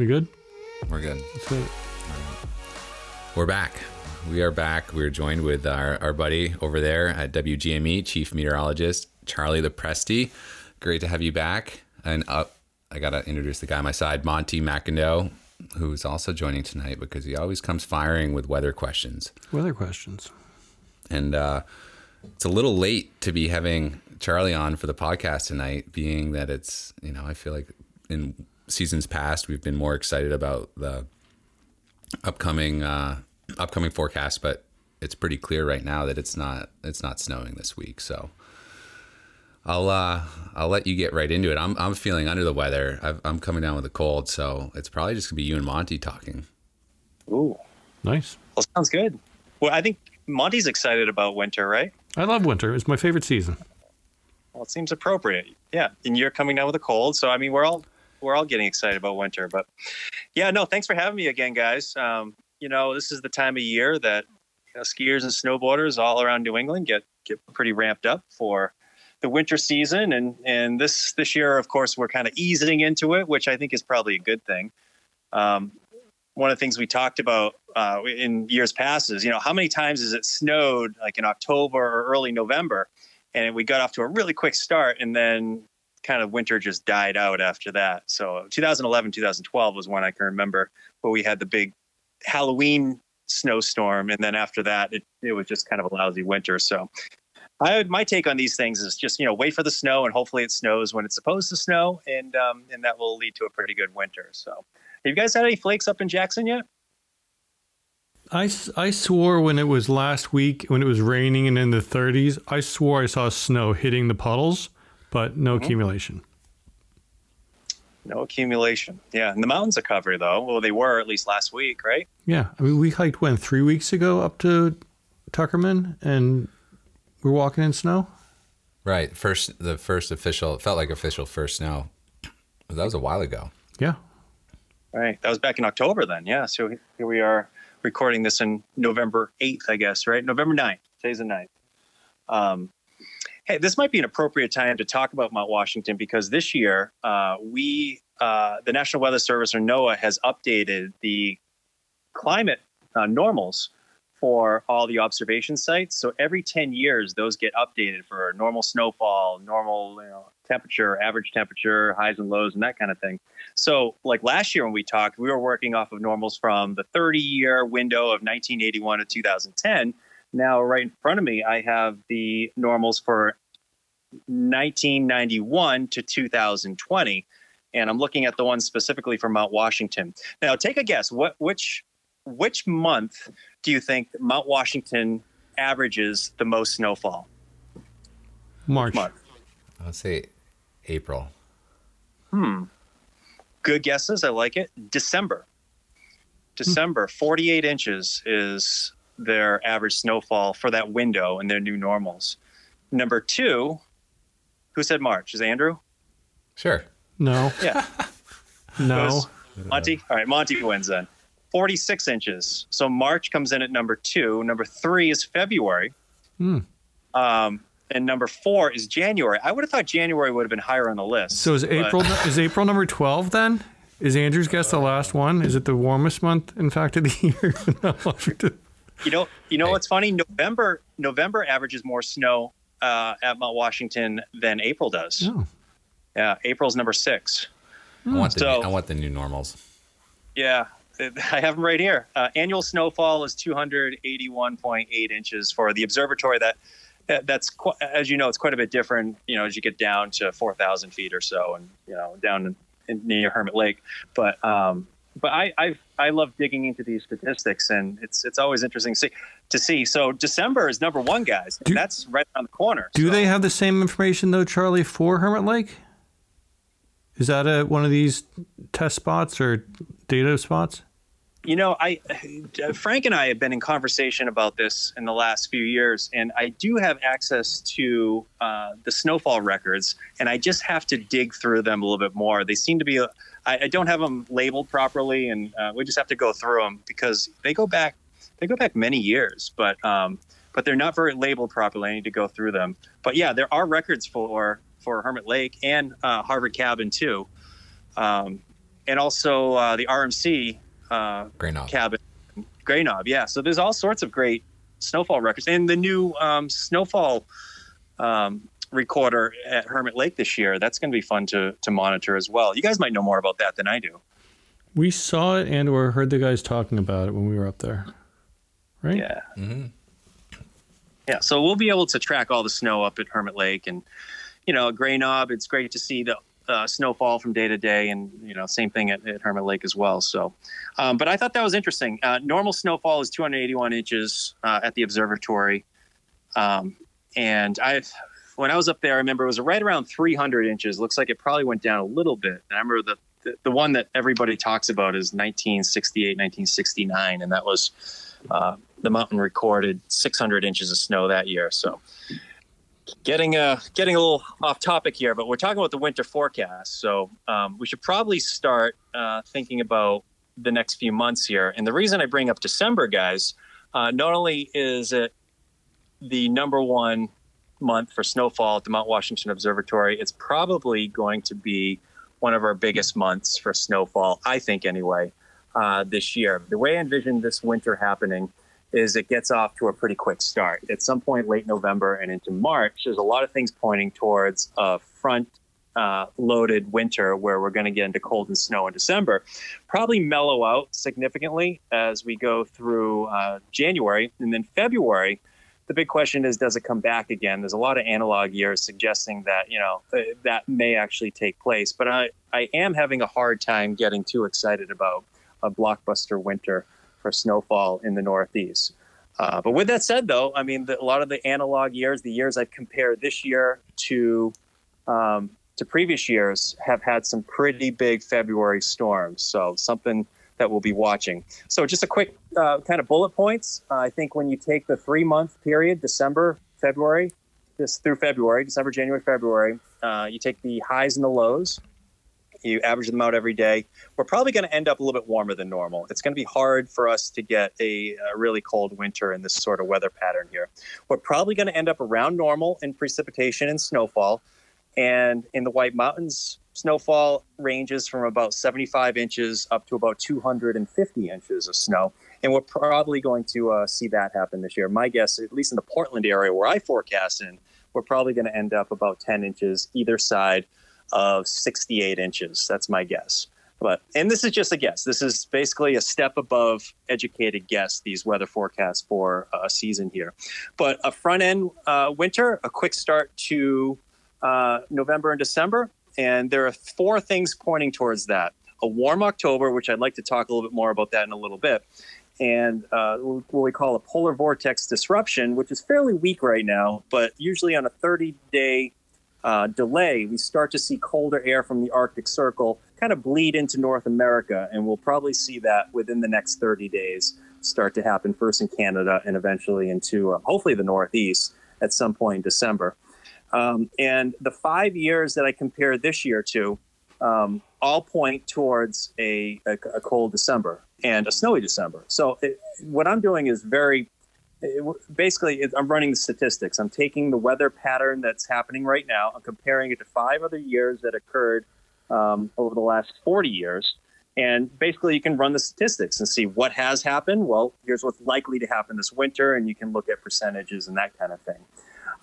We good? We're good. That's it. We're back. We are back. We're joined with our, our buddy over there at WGME, Chief Meteorologist Charlie Lopresti. Great to have you back. And up, I got to introduce the guy on my side, Monty McIndoe, who's also joining tonight because he always comes firing with weather questions. Weather questions. And uh, it's a little late to be having Charlie on for the podcast tonight, being that it's, you know, I feel like in seasons past, we've been more excited about the upcoming uh, upcoming forecast, but it's pretty clear right now that it's not it's not snowing this week. So I'll uh, I'll let you get right into it. I'm I'm feeling under the weather. I've, I'm coming down with a cold, so it's probably just gonna be you and Monty talking. Ooh, Nice. well, sounds good. Well, I think Monty's excited about winter, right? I love winter. It's my favorite season. Well, it seems appropriate. Yeah, and you're coming down with a cold, so I mean, we're all we're all getting excited about winter. But yeah, no, thanks for having me again, guys. Um, you know, this is the time of year that you know, skiers and snowboarders all around New England get get pretty ramped up for the winter season, and and this this year, of course, we're kind of easing into it, which I think is probably a good thing. Um, one of the things we talked about uh, in years past is, you know, how many times has it snowed like in October or early November, and we got off to a really quick start, and then kind of winter just died out after that. So 2011, 2012 was when I can remember where we had the big Halloween snowstorm, and then after that, it, it was just kind of a lousy winter. So I, my take on these things is just you know wait for the snow, and hopefully it snows when it's supposed to snow, and um, and that will lead to a pretty good winter. So have you guys had any flakes up in Jackson yet? I, I swore when it was last week, when it was raining and in the 30s, I swore I saw snow hitting the puddles, but no accumulation. No accumulation. Yeah, and the mountains are covered though. Well, they were at least last week, right? Yeah. I mean, we hiked, when, three weeks ago up to Tuckerman and we're walking in snow? Right. First, the first official it felt like official first snow. That was a while ago. Yeah. Right. That was back in October then. Yeah. So here we are recording this in November 8th, I guess, right? November 9th. Today's the 9th. Um, hey, this might be an appropriate time to talk about Mount Washington because this year uh, we, uh, the National Weather Service or NOAA, has updated the climate uh, normals for all the observation sites. So every 10 years, those get updated for normal snowfall, normal you know, temperature, average temperature, highs and lows, and that kind of thing. So, like last year when we talked, we were working off of normals from the 30 year window of 1981 to 2010. Now, right in front of me, I have the normals for 1991 to 2020. And I'm looking at the one specifically for Mount Washington. Now, take a guess. What which which month do you think Mount Washington averages the most snowfall? March. Month. Let's say April. Hmm. Good guesses. I like it. December. December, 48 inches is their average snowfall for that window and their new normals. Number two, who said March? Is Andrew? Sure. No. Yeah. No. Monty? All right, Monty wins then. 46 inches. So March comes in at number two. Number three is February. Hmm. Um, and number four is January. I would have thought January would have been higher on the list. So is but- April is April number 12 then? Is Andrew's guess the last one? Is it the warmest month, in fact, of the year? no. You know, you know what's funny? November November averages more snow uh, at Mount Washington than April does. Oh. Yeah, April's number six. I want the So- I want the new normals. Yeah, I have them right here. Uh, annual snowfall is 281.8 inches for the observatory. That that- that's qu- as you know, it's quite a bit different. You know, as you get down to 4,000 feet or so, and you know, down in, in, near Hermit Lake. But um, but I I I love digging into these statistics, and it's it's always interesting to see. To see. So December is number one, guys. Do- that's right around the corner. Do So- they have the same information though, Charlie, for Hermit Lake? Is that a, one of these test spots or data spots? You know, I Frank and I have been in conversation about this in the last few years, and I do have access to uh, the snowfall records, and I just have to dig through them a little bit more. They seem to be, I, I don't have them labeled properly, and uh, we just have to go through them because they go back, they go back many years, but um, but they're not very labeled properly. I need to go through them. But yeah, there are records for for Hermit Lake and uh, Harvard Cabin too. Um, and also uh, the RMC uh, Grey Knob. cabin, Grey Knob. Yeah, so there's all sorts of great snowfall records, and the new um, snowfall um, recorder at Hermit Lake this year. That's going to be fun to to monitor as well. You guys might know more about that than I do. We saw it and or heard the guys talking about it when we were up there. Right? Yeah. Mm-hmm. Yeah, so we'll be able to track all the snow up at Hermit Lake, and you know, Grey Knob. It's great to see the uh, snowfall from day to day, and you know, same thing at, at Hermit Lake as well. So, um, but I thought that was interesting. Uh, normal snowfall is 281 inches uh, at the observatory, um, and I, when I was up there, I remember it was right around 300 inches. Looks like it probably went down a little bit. And I remember the the, the one that everybody talks about is 1968, 1969, and that was uh, the mountain recorded 600 inches of snow that year. So getting uh getting a little off topic here, but we're talking about the winter forecast. So um, we should probably start uh, thinking about the next few months here. And the reason I bring up December, guys, uh, not only is it the number one month for snowfall at the Mount Washington Observatory, it's probably going to be one of our biggest months for snowfall, I think, anyway, uh, this year. The way I envision this winter happening is it gets off to a pretty quick start. At some point late November and into March, there's a lot of things pointing towards a front uh, loaded winter where we're going to get into cold and snow in December. Probably mellow out significantly as we go through uh, January. And then February, the big question is does it come back again? There's a lot of analog years suggesting that, you know, uh, that may actually take place. But I, I am having a hard time getting too excited about a blockbuster winter for snowfall in the Northeast. Uh, but with that said, though, I mean, the, a lot of the analog years, the years I've compared this year to um, to previous years, have had some pretty big February storms. So something that we'll be watching. So just a quick uh, kind of bullet points. Uh, I think when you take the three month period, December, February, this through February, December, January, February, uh, you take the highs and the lows. You average them out every day. We're probably going to end up a little bit warmer than normal. It's going to be hard for us to get a, a really cold winter in this sort of weather pattern here. We're probably going to end up around normal in precipitation and snowfall. And in the White Mountains, snowfall ranges from about 75 inches up to about 250 inches of snow. And we're probably going to uh, see that happen this year. My guess, at least in the Portland area where I forecast in, we're probably going to end up about 10 inches either side of 68 inches. That's my guess. But and this is just a guess. This is basically a step above educated guess. These weather forecasts for a season here, but a front end uh, winter, a quick start to uh, November and December, and there are four things pointing towards that. A warm October, which I'd like to talk a little bit more about that in a little bit, and uh, what we call a polar vortex disruption, which is fairly weak right now, but usually on a 30 day uh, delay, we start to see colder air from the Arctic Circle kind of bleed into North America, and we'll probably see that within the next 30 days start to happen first in Canada and eventually into uh, hopefully the Northeast at some point in December. Um, and the five years that I compare this year to um, all point towards a, a, a cold December and a snowy December. So it, what I'm doing is very basically I'm running the statistics. I'm taking the weather pattern that's happening right now. I'm comparing it to five other years that occurred um, over the last 40 years. And basically, you can run the statistics and see what has happened. Well, here's what's likely to happen this winter, and you can look at percentages and that kind of thing.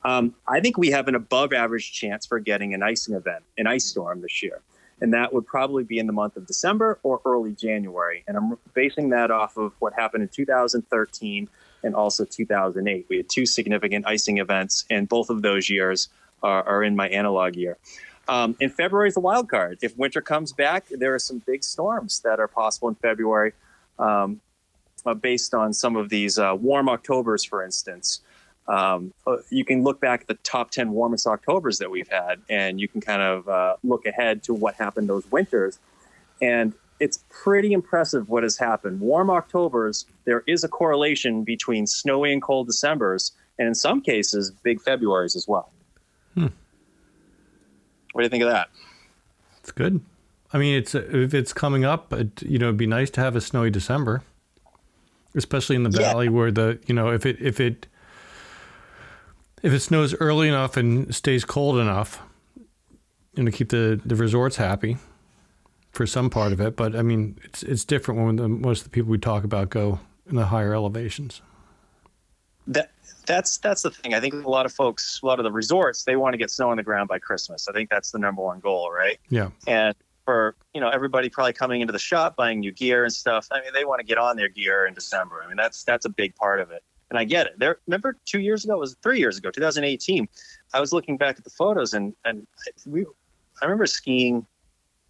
Um, I think we have an above average chance for getting an icing event, an ice storm this year. And that would probably be in the month of December or early January. And I'm basing that off of what happened in 2013 and also 2008. We had two significant icing events, and both of those years are, are in my analog year. Um, and February is the wild card. If winter comes back, there are some big storms that are possible in February, um, uh, based on some of these uh, warm Octobers, for instance. Um, uh, you can look back at the top 10 warmest Octobers that we've had, and you can kind of uh, look ahead to what happened those winters. And it's pretty impressive what has happened. Warm Octobers, there is a correlation between snowy and cold Decembers, and in some cases, big Februarys as well. Hmm. What do you think of that? It's good. I mean, it's if it's coming up, it, you know, it'd be nice to have a snowy December, especially in the Yeah. valley where the you know if it if it if it snows early enough and stays cold enough, and to keep the the resorts happy for some part of it, but I mean, it's it's different when the, most of the people we talk about go in the higher elevations. That that's that's the thing. I think a lot of folks, a lot of the resorts, they want to get snow on the ground by Christmas. I think that's the number one goal, right? Yeah. And for you know everybody probably coming into the shop buying new gear and stuff. I mean, they want to get on their gear in December. I mean, that's that's a big part of it, and I get it. There, remember two years ago, it was three years ago, 2018. I was looking back at the photos, and and we, I remember skiing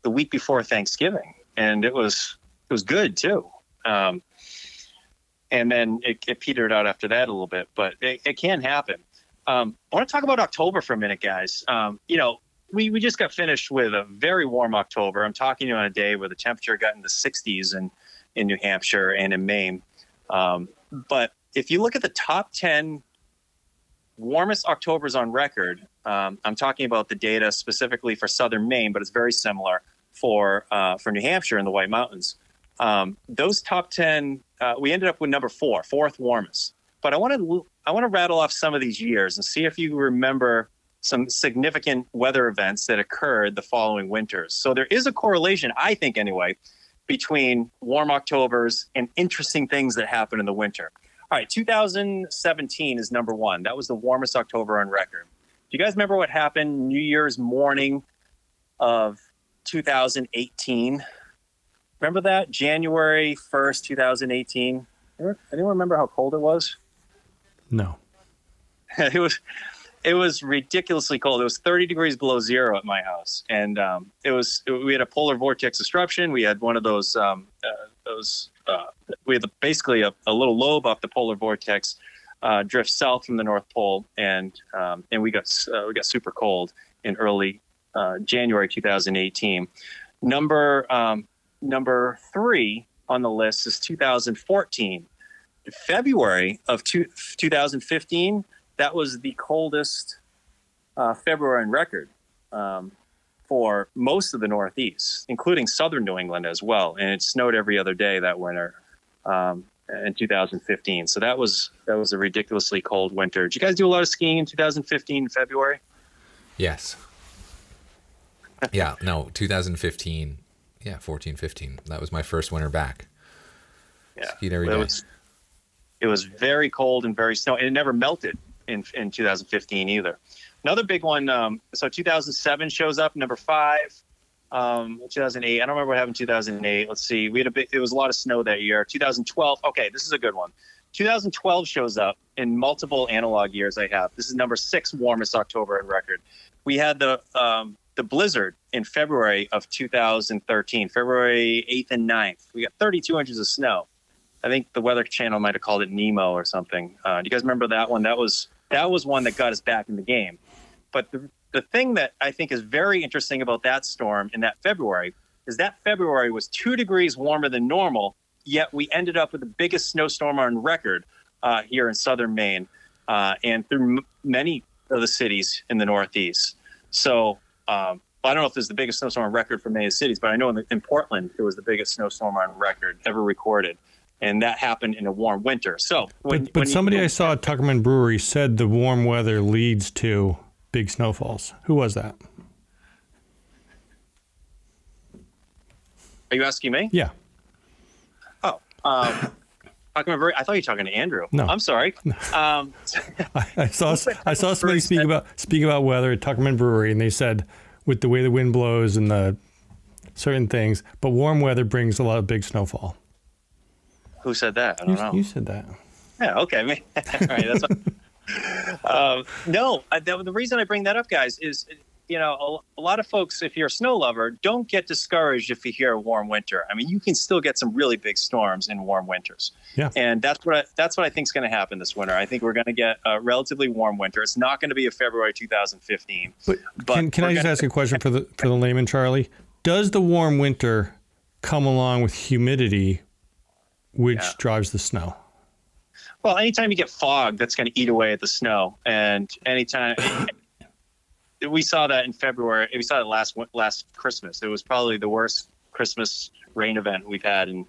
the week before Thanksgiving, and it was it was good too. Um, and then it, it, petered out after that a little bit, but it, it can happen. Um, I want to talk about October for a minute, guys. Um, you know, we, we just got finished with a very warm October. I'm talking to you on a day where the temperature got in the 60s in, in New Hampshire and in Maine. Um, but if you look at the top 10 warmest Octobers on record, um, I'm talking about the data specifically for southern Maine, but it's very similar for uh, for New Hampshire in the White Mountains. Um, those top 10, uh, we ended up with number four, fourth warmest. But I want to I want to rattle off some of these years and see if you remember some significant weather events that occurred the following winters. So there is a correlation, I think anyway, between warm Octobers and interesting things that happen in the winter. All right, 2017 is number one. That was the warmest October on record. Do you guys remember what happened New Year's morning of 2018? Remember that? January 1st, 2018? Anyone remember how cold it was? No. it was it was ridiculously cold. It was 30 degrees below zero at my house, and um, it was it, we had a polar vortex disruption. We had one of those um, uh, those uh, we had the, basically a, a, little lobe off the polar vortex uh, drift south from the North Pole, and um, and we got uh, we got super cold in early uh, January 2018. Number um, number three on the list is 2014. February of two, 2015 that was the coldest uh, February on record um, for most of the Northeast, including southern New England as well. And it snowed every other day that winter um, in 2015. So that was that was a ridiculously cold winter. Did you guys do a lot of skiing in 2015 February? Yes. yeah. No. 2015. Yeah. 14, 15. That was my first winter back. Yeah. Skied every day. It was, it was very cold and very snow. And it never melted in in 2015 either. Another big one. Um, so 2007 shows up number five. Um, 2008. I don't remember what happened 2008. Let's see. We had a bit. It was a lot of snow that year. 2012. Okay, this is a good one. 2012 shows up in multiple analog years I have. This is number six warmest October in record. We had the um, the blizzard in February of 2013, February 8th and 9th. We got 32 inches of snow. I think the Weather Channel might have called it Nemo or something. Uh, do you guys remember that one? That was that was one that got us back in the game. But the, the thing that I think is very interesting about that storm in that February is that February was two degrees warmer than normal, yet we ended up with the biggest snowstorm on record uh, here in southern Maine uh, and through m- many of the cities in the Northeast. So um, I don't know if this is the biggest snowstorm on record for many cities, but I know in, the, in Portland it was the biggest snowstorm on record ever recorded and that happened in a warm winter. So, when, but, but when somebody you, I saw at Tuckerman Brewery said the warm weather leads to big snowfalls. Who was that? Are you asking me? Yeah. Oh, um, Tuckerman Brewery. I thought you were talking to Andrew. No, I'm sorry. Um, I, I, saw I saw somebody speak about speak about weather at Tuckerman Brewery, and they said with the way the wind blows and the certain things, but warm weather brings a lot of big snowfall. Who said that? I don't you, know. You said that. Yeah. Okay. All right. That's. What, um, no, I, the, the reason I bring that up, guys, is you know a, a, lot of folks, if you're a snow lover, don't get discouraged if you hear a warm winter. I mean, you can still get some really big storms in warm winters. Yeah. And that's what I, that's what I think is going to happen this winter. I think we're going to get a relatively warm winter. It's not going to be a February 2015. But, but can, can I just ask a question for the for the layman, Charlie? Does the warm winter come along with humidity which yeah. drives the snow? Well, anytime you get fog, that's going to eat away at the snow, and anytime we saw that in February, we saw that last last Christmas. It was probably the worst Christmas rain event we've had in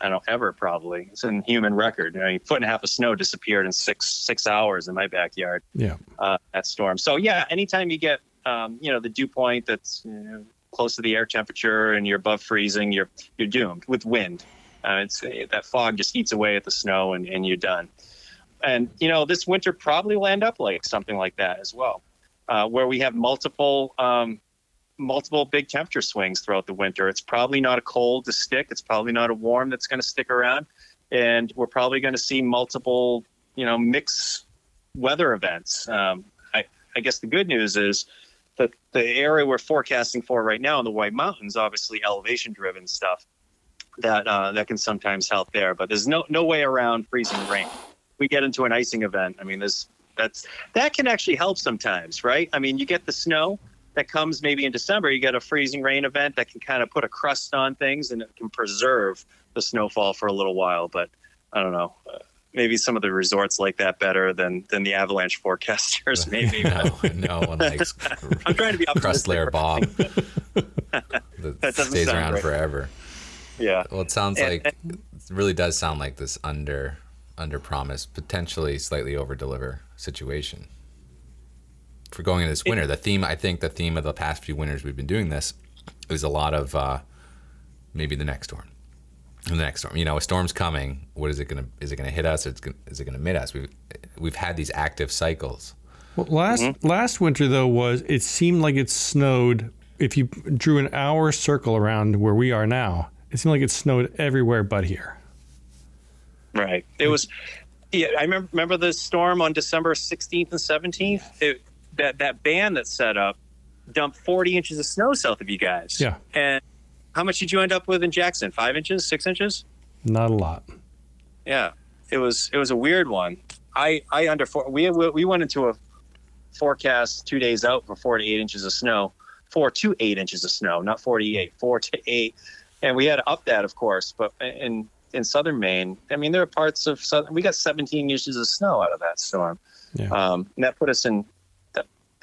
I don't know ever. Probably it's in human record. I mean, foot and a half of snow disappeared in six six hours in my backyard. Yeah, uh, that storm. So yeah, anytime you get um, you know the dew point that's you know, close to the air temperature and you're above freezing, you're you're doomed with wind. Uh, it's that fog just eats away at the snow and, and you're done. And you know, this winter probably will end up like something like that as well, uh, where we have multiple um, multiple big temperature swings throughout the winter. It's probably not a cold to stick. It's probably not a warm that's going to stick around, and we're probably going to see multiple you know mixed weather events. Um, I, I guess the good news is that the area we're forecasting for right now in the White Mountains, obviously elevation driven stuff, that uh, that can sometimes help there. But there's no no way around freezing rain. We get into an icing event. I mean, there's that's that can actually help sometimes, right? I mean, you get the snow that comes maybe in December. You get a freezing rain event that can kind of put a crust on things and it can preserve the snowfall for a little while. But I don't know. Uh, maybe some of the resorts like that better than than the avalanche forecasters. Maybe no, no one likes. I'm trying to be crust layer Bob. that, stays around right. forever. Yeah. Well, it sounds and, like and, it really does sound like this under under promise, potentially slightly over deliver situation. For going into this winter, it, the theme I think the theme of the past few winters we've been doing this is a lot of uh, maybe the next storm the next storm. You know, a storm's coming. What is it going to? Is it going to hit us? Or is it going to miss us? We've we've had these active cycles. Well, last mm-hmm. last winter though was it seemed like it snowed. If you drew an hour circle around where we are now, it seemed like it snowed everywhere but here. Right. It was. Yeah, I remember remember the storm on December sixteenth and seventeenth. That that band that set up dumped forty inches of snow south of you guys. Yeah. And how much did you end up with in Jackson? Five inches, six inches? Not a lot. Yeah, it was it was a weird one. I I under we we went into a forecast two days out for four to eight inches of snow, four to eight inches of snow, not forty eight, four to eight, and we had to up that, of course. But in in southern Maine, I mean, there are parts of southern. We got 17 inches of snow out of that storm, yeah. um, and that put us in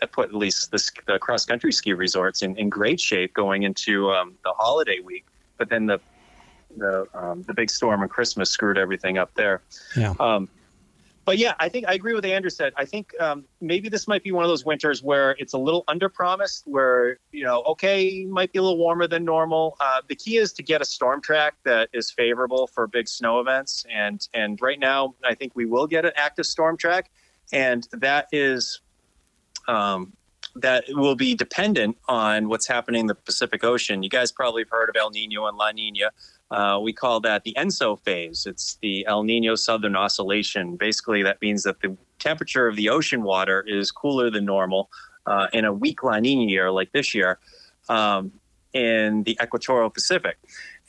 that put at least this, the cross country ski resorts in, in great shape going into um, the holiday week. But then the the um, the big storm on Christmas screwed everything up there. Yeah. Um, but yeah, I think I agree with Andrew said. I think um, maybe this might be one of those winters where it's a little under promised, where you know, okay, might be a little warmer than normal. Uh, the key is to get a storm track that is favorable for big snow events, and and right now, I think we will get an active storm track, and that is um, that will be dependent on what's happening in the Pacific Ocean. You guys probably have heard of El Nino and La Nina. Uh, we call that the ENSO phase. It's the El Nino Southern Oscillation. Basically, that means that the temperature of the ocean water is cooler than normal uh, in a weak La Nina year like this year um, in the equatorial Pacific.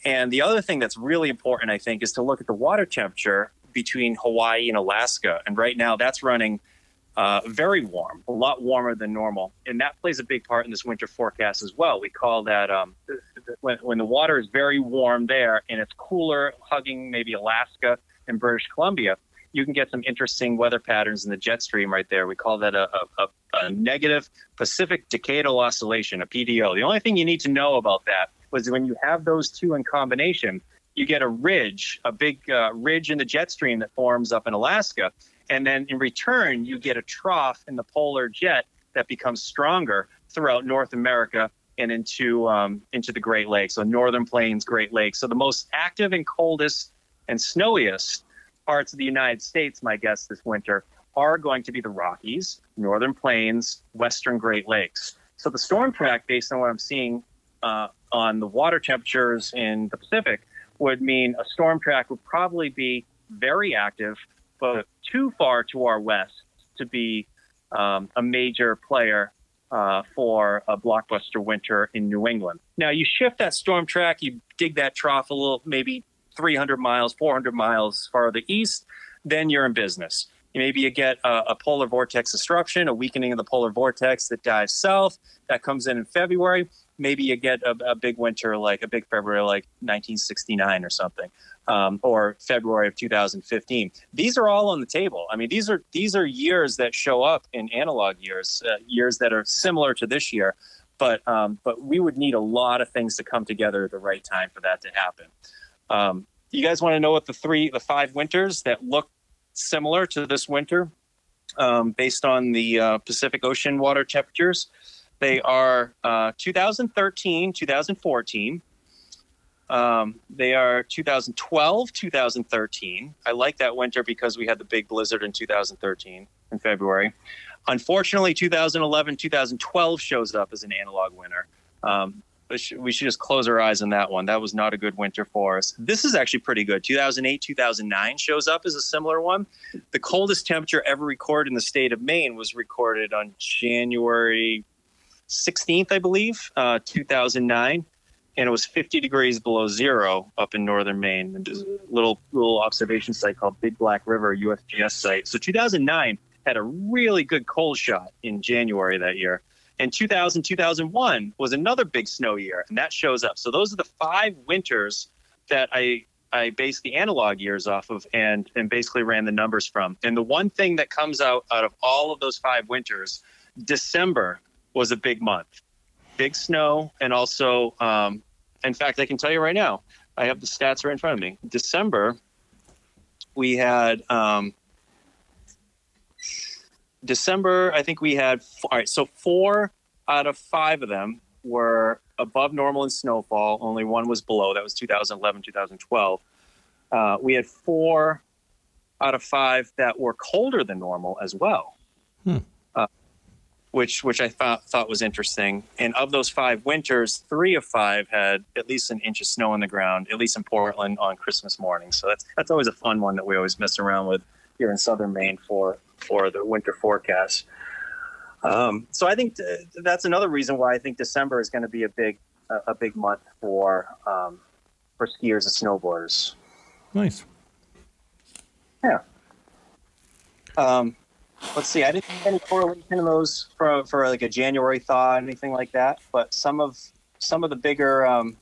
And the other thing that's really important, I think, is to look at the water temperature between Hawaii and Alaska. And right now, that's running – uh, very warm, a lot warmer than normal. And that plays a big part in this winter forecast as well. We call that um, when, when the water is very warm there and it's cooler, hugging maybe Alaska and British Columbia, you can get some interesting weather patterns in the jet stream right there. We call that a, a, a negative Pacific Decadal Oscillation, a PDO. The only thing you need to know about that was when you have those two in combination, you get a ridge, a big uh, ridge in the jet stream that forms up in Alaska. And then in return, you get a trough in the polar jet that becomes stronger throughout North America and into um, into the Great Lakes, so Northern Plains, Great Lakes. So the most active and coldest and snowiest parts of the United States, my guess this winter, are going to be the Rockies, Northern Plains, Western Great Lakes. So the storm track, based on what I'm seeing uh, on the water temperatures in the Pacific, would mean a storm track would probably be very active but too far to our west to be um, a major player uh, for a blockbuster winter in New England. Now, you shift that storm track, you dig that trough a little, maybe 300 miles, 400 miles farther east, then you're in business. Maybe you get a, a, polar vortex disruption, a weakening of the polar vortex that dives south. That comes in in February. Maybe you get a, a big winter, like a big February, like 1969 or something um, or February of 2015. These are all on the table. I mean, these are these are years that show up in analog years, uh, years that are similar to this year. But um, but we would need a lot of things to come together at the right time for that to happen. Um, you guys want to know what the three, the five winters that look similar to this winter, um, based on the uh, Pacific Ocean water temperatures? They are uh, 2013, 2014. Um, they are 2012, 2013. I like that winter because we had the big blizzard in 2013 in February. Unfortunately, 2011, 2012 shows up as an analog winter. Um, we should, just close our eyes on that one. That was not a good winter for us. This is actually pretty good. 2008, 2009 shows up as a similar one. The coldest temperature ever recorded in the state of Maine was recorded on January 16th, I believe, uh, 2009 and it was 50 degrees below zero up in northern Maine. And a little little observation site called Big Black River USGS site. So 2009 had a really good cold shot in January that year. And 2000 2001 was another big snow year, and that shows up. So those are the five winters that I I based the analog years off of and and basically ran the numbers from. And the one thing that comes out out of all of those five winters, December was a big month big snow, and also, um, in fact, I can tell you right now, I have the stats right in front of me. December, we had um, December. I think we had all right. So four out of five of them were above normal in snowfall. Only one was below. That was 2011, 2012. Uh, we had four out of five that were colder than normal as well. Hmm which which I thought thought was interesting. And of those five winters, three of five had at least an inch of snow on the ground, at least in Portland on Christmas morning. So that's that's always a fun one that we always mess around with here in southern Maine for for the winter forecast. Um, so I think th- that's another reason why I think December is going to be a big a, a big month for um, for skiers and snowboarders. Nice. Yeah. Um, let's see. I didn't see any correlation in those for for like a January thaw, anything like that. But some of some of the bigger, um,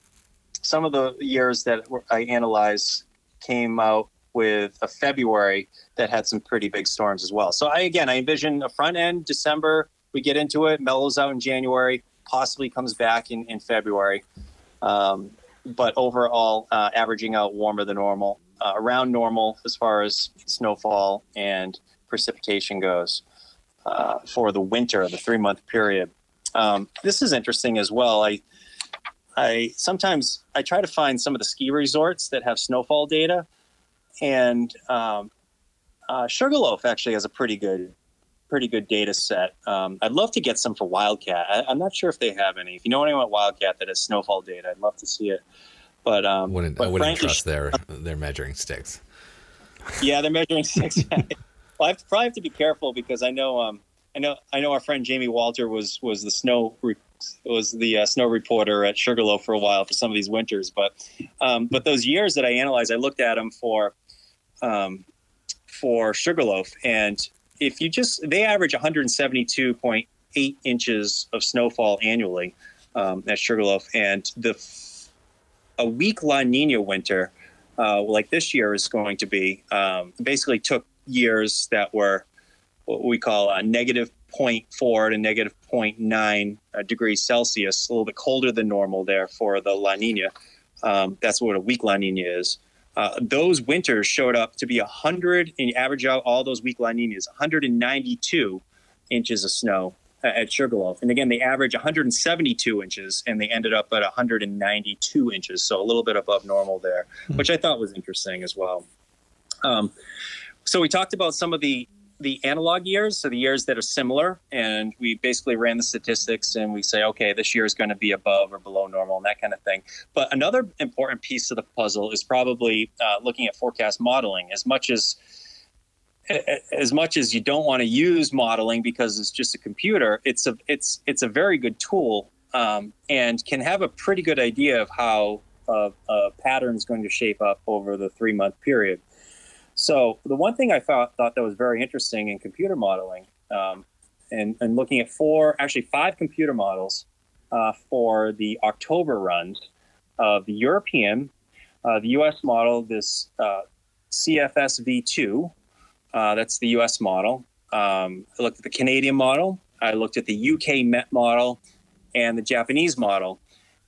some of the years that I analyzed came out with a February that had some pretty big storms as well. So I again, I envision a front end December. We get into it, mellows out in January, possibly comes back in in February. Um, but overall, uh, averaging out warmer than normal, uh, around normal as far as snowfall and precipitation goes uh, for the winter, the three month period. Um, this is interesting as well. I I sometimes I try to find some of the ski resorts that have snowfall data, and um, uh, Sugarloaf actually has a pretty good pretty good data set. Um, I'd love to get some for Wildcat. I, am not sure if they have any. If you know anyone at Wildcat that has snowfall data, I'd love to see it. But um, wouldn't, but I wouldn't trust their their measuring sticks. Yeah, they're measuring sticks. Well, I have to, probably have to be careful because I know um, I know I know our friend Jamie Walter was was the snow re- was the uh, snow reporter at Sugarloaf for a while for some of these winters. But um, but those years that I analyzed, I looked at them for um, for Sugarloaf, and if you just they average 172.8 inches of snowfall annually um, at Sugarloaf, and the a weak La Nina winter. Uh, like this year is going to be, um, basically took years that were what we call a negative 0.4 to negative 0.9 uh, degrees Celsius, a little bit colder than normal there for the La Nina. Um, that's what a weak La Nina is. Uh, those winters showed up to be 100, and you average out all those weak La Ninas, 192 inches of snow at Sugarloaf. And again, they average 172 inches, and they ended up at 192 inches, so a little bit above normal there, hmm. which I thought was interesting as well. Um, so we talked about some of the the analog years, so the years that are similar, and we basically ran the statistics and we say, okay, this year is going to be above or below normal and that kind of thing. But another important piece of the puzzle is probably uh, looking at forecast modeling. As much as as much as you don't want to use modeling because it's just a computer, it's a it's it's a very good tool um, and can have a pretty good idea of how a, a pattern is going to shape up over the three month period. So the one thing I thought thought that was very interesting in computer modeling, um, and, and looking at four, actually five computer models uh, for the October runs of the European, uh, the U.S. model, this uh, CFS V2, uh, that's the U.S. model. Um, I looked at the Canadian model. I looked at the UK Met model and the Japanese model,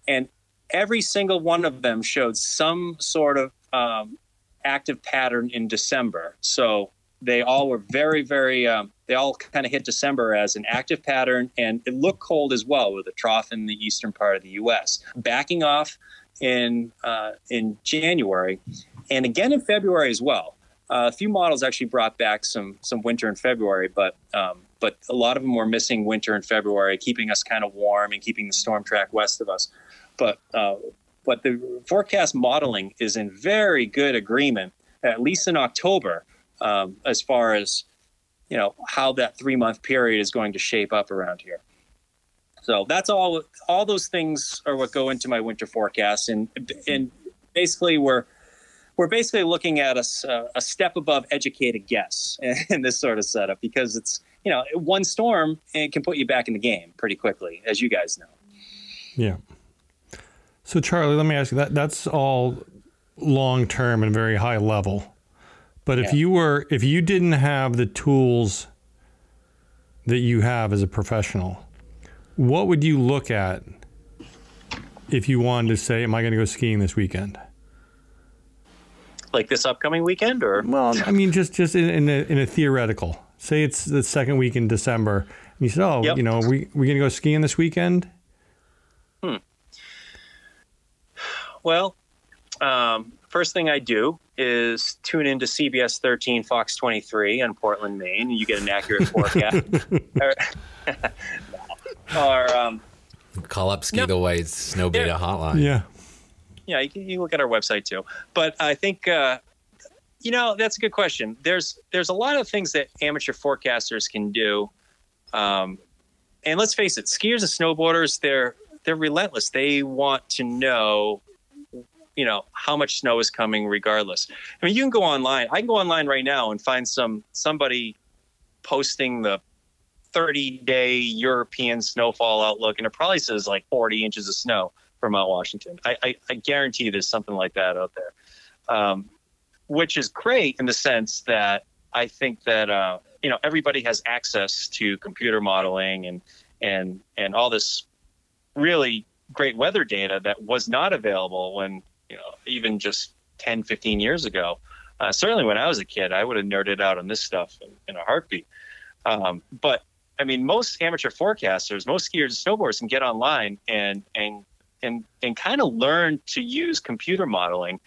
and every single one of them showed some sort of um, active pattern in December. So they all were very, very um, they all kind of hit December as an active pattern, and it looked cold as well with a trough in the eastern part of the U.S. Backing off in uh, in January, and again in February as well. Uh, a few models actually brought back some some winter in February, but um, but a lot of them were missing winter in February, keeping us kind of warm and keeping the storm track west of us. But uh, but the forecast modeling is in very good agreement, at least in October, um, as far as you know how that three month period is going to shape up around here. So that's all. All those things are what go into my winter forecast, and and basically we're we're basically looking at a, a step above educated guess in this sort of setup because it's you know one storm and can put you back in the game pretty quickly, as you guys know. Yeah. So Charlie, let me ask you that that's all long term and very high level. But if you were if you didn't have the tools that you have as a professional, what would you look at if you wanted to say, Am I gonna go skiing this weekend? Like this upcoming weekend or well, I mean just just in, in, a, in a theoretical. Say it's the second week in December and you said, Oh, yep. you know, we we gonna go skiing this weekend? Hmm. Well, um, first thing I do is tune into CBS 13, Fox 23 in Portland, Maine, and you get an accurate forecast. or, or um, call up Ski no, the White's Snow Beta hotline. Yeah. Yeah, you can you look at our website too. But I think uh, you know that's a good question. There's there's a lot of things that amateur forecasters can do, um, and let's face it, skiers and snowboarders they're they're relentless. They want to know you know how much snow is coming regardless. I mean you can go online. I can go online right now and find some somebody posting the 30 day european snowfall outlook and it probably says like 40 inches of snow for mount washington. I, I, I guarantee there's something like that out there. Um, which is great in the sense that i think that uh, you know everybody has access to computer modeling and and and all this really great weather data that was not available when you know, even just 10, 15 years ago. Uh, certainly when I was a kid, I would have nerded out on this stuff in, in a heartbeat. Um, but I mean, most amateur forecasters, most skiers and snowboarders can get online and and and and kind of learn to use computer modeling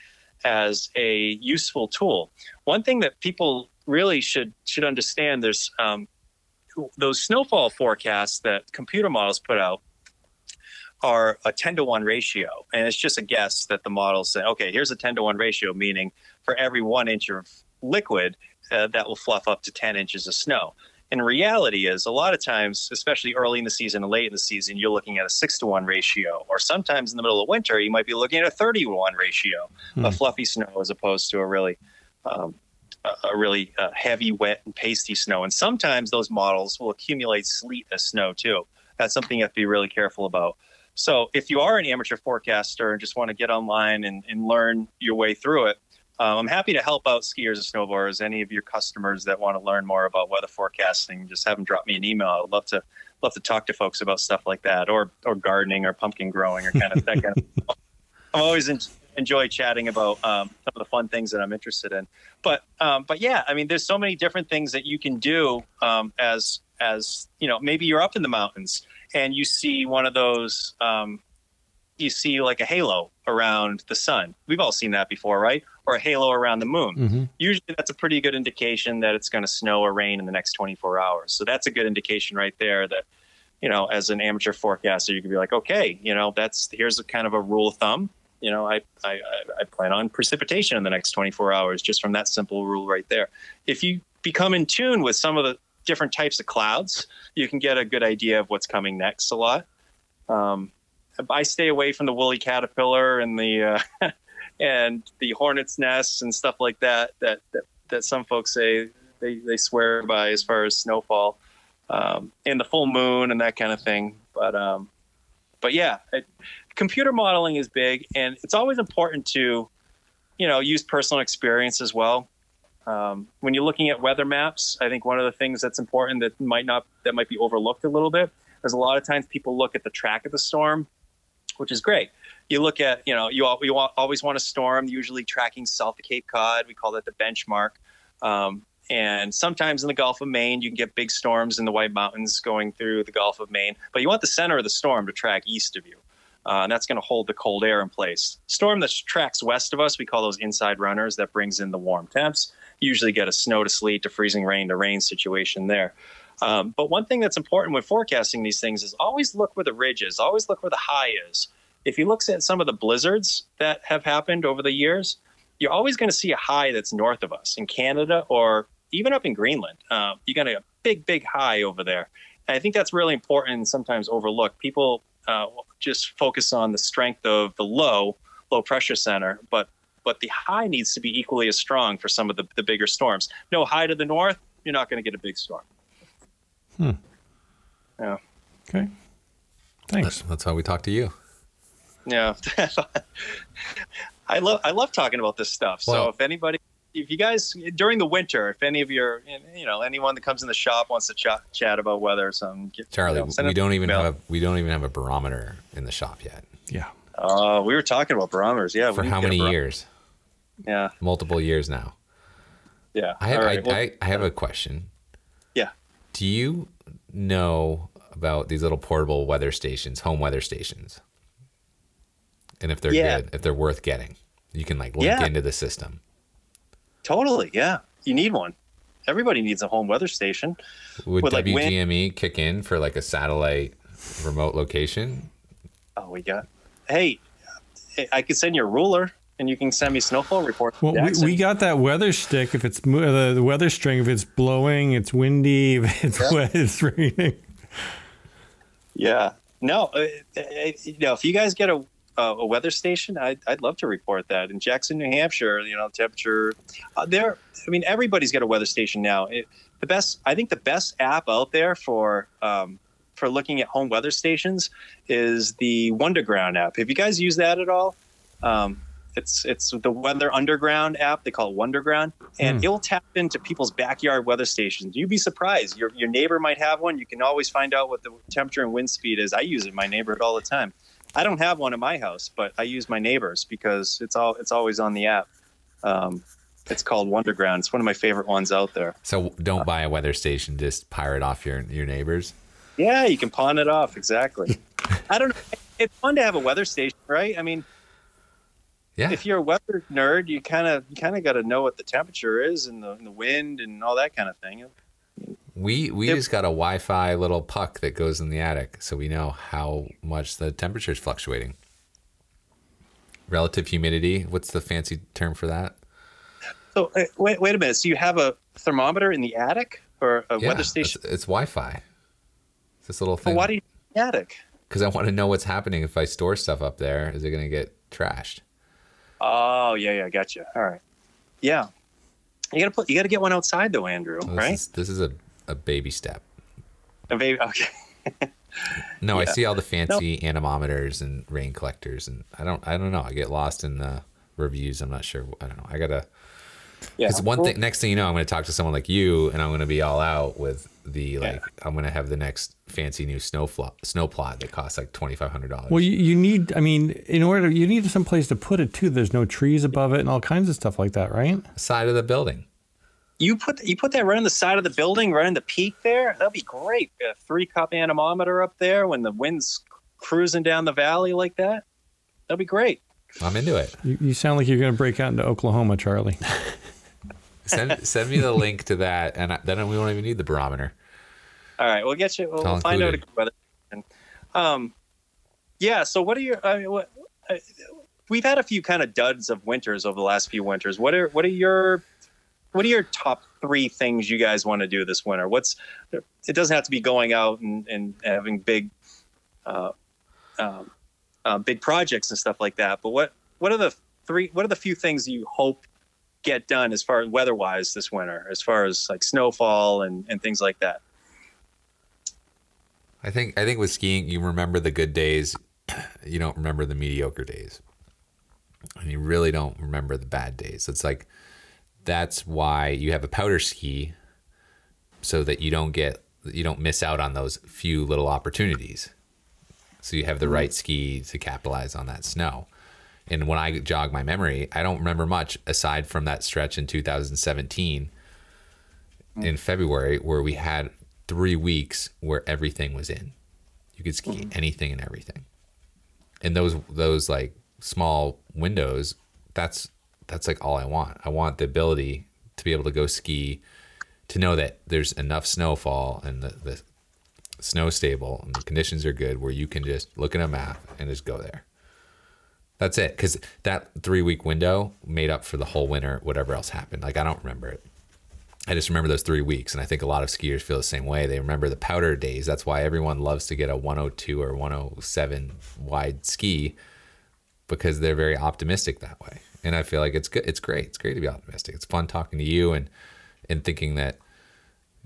as a useful tool. One thing that people really should should understand: there's um, those snowfall forecasts that computer models put out are a 10 to 1 ratio. And it's just a guess that the models say, okay, here's a 10 to 1 ratio, meaning for every one inch of liquid, uh, that will fluff up to 10 inches of snow. And reality is, a lot of times, especially early in the season and late in the season, you're looking at a six to one ratio. Or sometimes in the middle of winter, you might be looking at a 30 to one ratio hmm. of fluffy snow as opposed to a really um, a really uh, heavy, wet, and pasty snow. And sometimes those models will accumulate sleet as snow too. That's something you have to be really careful about. So if you are an amateur forecaster and just want to get online and, and learn your way through it, um, I'm happy to help out skiers and snowboarders. Any of your customers that want to learn more about weather forecasting, just have them drop me an email. I'd love to love to talk to folks about stuff like that, or or gardening, or pumpkin growing, or kind of that kind of. I'm always in, enjoy chatting about um, some of the fun things that I'm interested in. But um, but yeah, I mean, there's so many different things that you can do um, as as you know. Maybe you're up in the mountains and you see one of those um, you see like a halo around the sun. We've all seen that before right? Or a halo around the moon. Mm-hmm. usually that's a pretty good indication that it's going to snow or rain in the next 24 hours. So that's a good indication right there that you know as an amateur forecaster you could be like okay you know that's here's a kind of a rule of thumb. You know I, I i plan on precipitation in the next 24 hours just from that simple rule right there. If you become in tune with some of the different types of clouds, you can get a good idea of what's coming next a lot. Um, I stay away from the woolly caterpillar and the uh, and the hornet's nests and stuff like that, that that that some folks say they, they swear by as far as snowfall um, and the full moon and that kind of thing. But um, but yeah, it, computer modeling is big, and it's always important to you know use personal experience as well. Um, when you're looking at weather maps, I think one of the things that's important that might not that might be overlooked a little bit is a lot of times people look at the track of the storm, which is great. You look at you know you, you always want a storm, usually tracking south of Cape Cod. We call that the benchmark. Um, and sometimes in the Gulf of Maine, you can get big storms in the White Mountains going through the Gulf of Maine. But you want the center of the storm to track east of you. Uh, and that's going to hold the cold air in place. Storm that tracks west of us, we call those inside runners. That brings in the warm temps. Usually get a snow to sleet to freezing rain to rain situation there. Um, but one thing that's important when forecasting these things is always look where the ridge is. Always look where the high is. If you look at some of the blizzards that have happened over the years, you're always going to see a high that's north of us in Canada or even up in Greenland. Uh, you got a big, big high over there. And I think that's really important and sometimes overlooked. People uh, just focus on the strength of the low, low pressure center, but but the high needs to be equally as strong for some of the, the bigger storms. No high to the north, you're not going to get a big storm. Hmm. Yeah. Okay. Thanks. That's, that's how we talk to you. Yeah. I love I love talking about this stuff. So if anybody if you guys during the winter, if any of your you know anyone that comes in the shop wants to chat chat about weather or something, Charlie, you know, we don't even email. have a, we don't even have a barometer in the shop yet. Yeah. Uh, we were talking about barometers. Yeah. For how to get a many barom- years? Yeah. Multiple years now. Yeah. I have right, I, well, I, I have a question. yeah. Do you know about these little portable weather stations, home weather stations? And if they're Yeah. good, if they're worth getting, you can like link Yeah. into the system. Totally. Yeah. You need one. Everybody needs a home weather station. Would With, like, WGME kick in for like a satellite remote location? Oh, we got. Hey, I could send you a ruler, and you can send me snowfall reports. Well, we, we got that weather stick. If it's mo- the, the weather string, if it's blowing, it's windy, if it's Yeah. wet, it's raining. Yeah. No, uh, uh, you know, if you guys get a uh, a weather station, I'd, I'd love to report that in Jackson, New Hampshire. You know, temperature uh, there. I mean, everybody's got a weather station now. It, the best, I think, the best app out there for um, for looking at home weather stations is the Wunderground app. Have you guys used that at all? Um, it's it's the Weather Underground app. They call it Wunderground, and Hmm. it'll tap into people's backyard weather stations. You'd be surprised. Your your neighbor might have one. You can always find out what the temperature and wind speed is. I use it in my neighborhood all the time. I don't have one in my house, but I use my neighbors because it's all it's always on the app. Um, it's called Wunderground. It's one of my favorite ones out there. So don't buy a weather station, just pirate off your your neighbors. Yeah, you can pawn it off. Exactly. I don't know. It's fun to have a weather station, right? I mean, Yeah. if you're a weather nerd, you kind of you kind of got to know what the temperature is and the, and the wind and all that kind of thing. We we Yep. just got a Wi-Fi little puck that goes in the attic, so we know how much the temperature is fluctuating. Relative humidity. What's the fancy term for that? So uh, wait, wait a minute. So you have a thermometer in the attic or a Yeah, weather it's, station? it's Wi-Fi. It's this little But thing. why do you attic? Because I want to know what's happening if I store stuff up there. Is it going to get trashed? Oh yeah, yeah, gotcha. All right. Yeah, you gotta put you gotta get one outside though, Andrew. Well, this right? Is, this is a, a baby step. A baby- okay. No, I see all the fancy anemometers and rain collectors, and I don't. I don't know. I get lost in the reviews. I'm not sure. I don't know. I gotta. Yeah. Because one thing, next thing you know, I'm going to talk to someone like you, and I'm going to be all out with the like. I'm going to have the next fancy new snow flop, snow plot that costs like twenty five hundred dollars. Well, you, you need, I mean, in order, you need some place to put it too. There's no trees above it and all kinds of stuff like that, right? Side of the building. You put you put that right on the side of the building, right in the peak there. That'd be great. A three cup anemometer up there when the wind's cruising down the valley like that. That'd be great. I'm into it. You, you sound like you're going to break out into Oklahoma, Charlie. Send send me the link to that, and I, then we won't even need the barometer. All right, we'll get you. We'll, we'll find out a included. good weather. station. Um, yeah. So, what are your? I mean, what, uh, we've had a few kind of duds of winters over the last few winters. What are what are your what are your top three things you guys want to do this winter? What's it doesn't have to be going out and, and having big, uh, um, uh, big projects and stuff like that. But what what are the three? What are the few things you hope get done as far as weather wise this winter, as far as like snowfall and and things like that? I think I think with skiing, you remember the good days, you don't remember the mediocre days, and you really don't remember the bad days. It's like that's why you have a powder ski, so that you don't get you don't miss out on those few little opportunities. So you have the right ski to capitalize on that snow. And when I jog my memory, I don't remember much aside from that stretch in 2017 in February where we had three weeks where everything was in. You could ski Mm-hmm. anything and everything. And those those like small windows, that's that's like all I want. I want the ability to be able to go ski, to know that there's enough snowfall and the, the snow stable and the conditions are good where you can just look at a map and just go there. That's it. Because that three week window made up for the whole winter, whatever else happened. Like, I don't remember it. I just remember those three weeks. And I think a lot of skiers feel the same way. They remember the powder days. That's why everyone loves to get a 102 or 107 wide ski because they're very optimistic that way. And I feel like it's good. It's great. It's great to be optimistic. It's fun talking to you and, and thinking that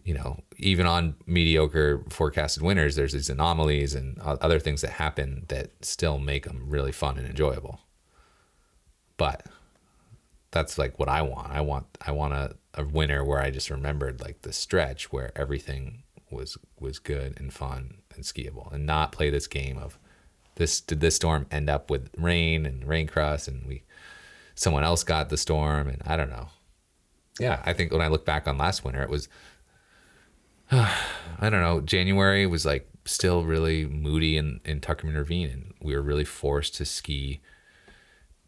you know, even on mediocre forecasted winners, there's these anomalies and other things that happen that still make them really fun and enjoyable. But that's like what I want. I want I want a, a winner where I just remembered like the stretch where everything was was good and fun and skiable, and not play this game of this did this storm end up with rain and rain crust and we someone else got the storm and I don't know. Yeah, I think when I look back on last winter, it was I don't know. January was like still really moody in, in Tuckerman Ravine, and we were really forced to ski.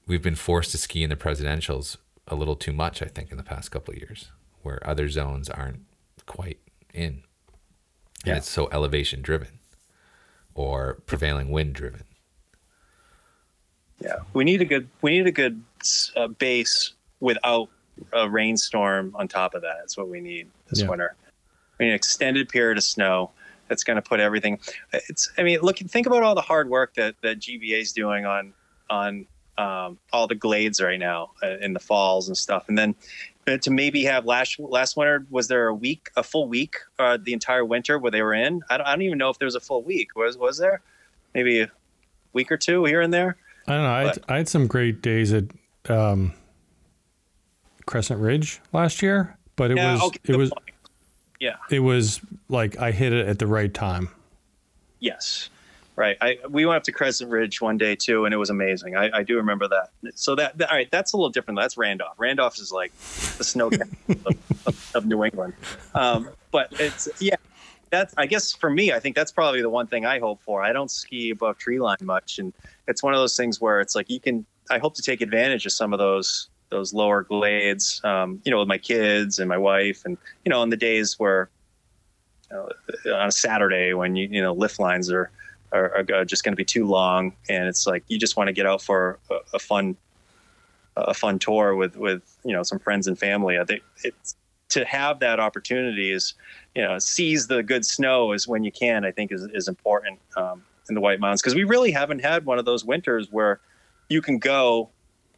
We've been forced to ski in the presidentials a little too much, I think, in the past couple of years, where other zones aren't quite in. And Yeah. it's so elevation driven or prevailing wind driven. Yeah, we need a good we need a good uh, base without a rainstorm on top of that. That's what we need this Yeah. winter. An extended period of snow that's going to put everything. It's I mean, look, think about all the hard work that that GBA is doing on on um, all the glades right now uh, in the falls and stuff, and then. uh, To maybe have last last winter, was there a week, a full week, uh, the entire winter where they were in? I don't, I don't even know if there was a full week. Was was there? Maybe a week or two here and there. I don't know. I had, I had some great days at um, Crescent Ridge last year, but it Yeah, was okay, it was point. Yeah. it was like I hit it at the right time. Yes, right. I we went up to Crescent Ridge one day too, and it was amazing. I, I do remember that. So that, that- all right, that's a little different. That's Randolph. Randolph is like the snow of, of, of New England. Um, but it's yeah. That's I guess for me, I think that's probably the one thing I hope for. I don't ski above tree line much, and it's one of those things where it's like you can. I hope to take advantage of some of those those lower glades, um, you know, with my kids and my wife, and you know, on the days where you know, on a Saturday when you you know lift lines are are, are just going to be too long, and it's like you just want to get out for a, a fun a fun tour with with you know some friends and family. I think it's to have that opportunity is you know seize the good snow is when you can. I think is is important um, in the White Mountains because we really haven't had one of those winters where you can go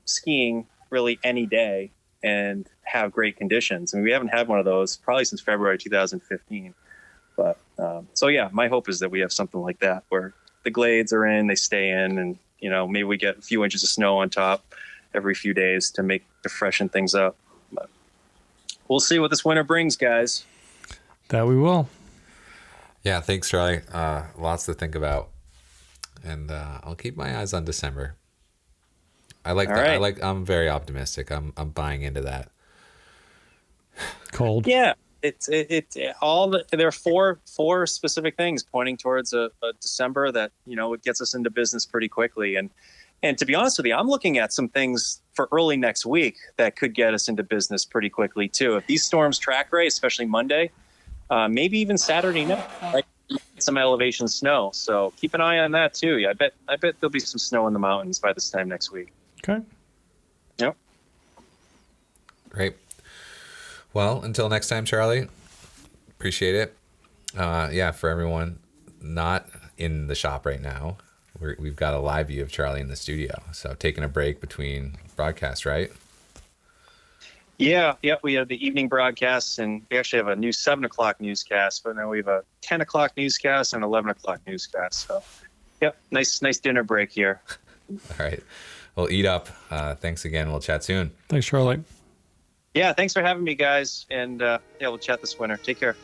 skiing really any day and have great conditions. I mean, we haven't had one of those probably since February 2015. But um, so yeah, my hope is that we have something like that where the glades are in, they stay in, and you know maybe we get a few inches of snow on top every few days to make to freshen things up. But we'll see what this winter brings, guys. That we will. Yeah, thanks, Charlie. Uh, lots to think about, and uh, I'll keep my eyes on December. I like All that. I like. I'm very optimistic. I'm I'm buying into that. Cold. Yeah, it's it, it, all the, there are four four specific things pointing towards a, a December that you know it gets us into business pretty quickly and and to be honest with you, I'm looking at some things for early next week that could get us into business pretty quickly too. If these storms track right, especially Monday, uh, maybe even Saturday night, like some elevation snow. So keep an eye on that too. Yeah, I bet I bet there'll be some snow in the mountains by this time next week. Okay. Yep. Great. Well, until next time, Charlie. Appreciate it. Uh, yeah, for everyone not in the shop right now, we're, we've got a live view of Charlie in the studio. So taking a break between broadcasts, right? Yeah, yeah, we have the evening broadcasts, and we actually have a new seven o'clock newscast. But now we have a ten o'clock newscast and eleven o'clock newscast. So, yep, nice, nice dinner break here. All right. Well, eat up. Uh, thanks again. We'll chat soon. Thanks, Charlie. Yeah, thanks for having me, guys, and uh, yeah, we'll chat this winter. Take care.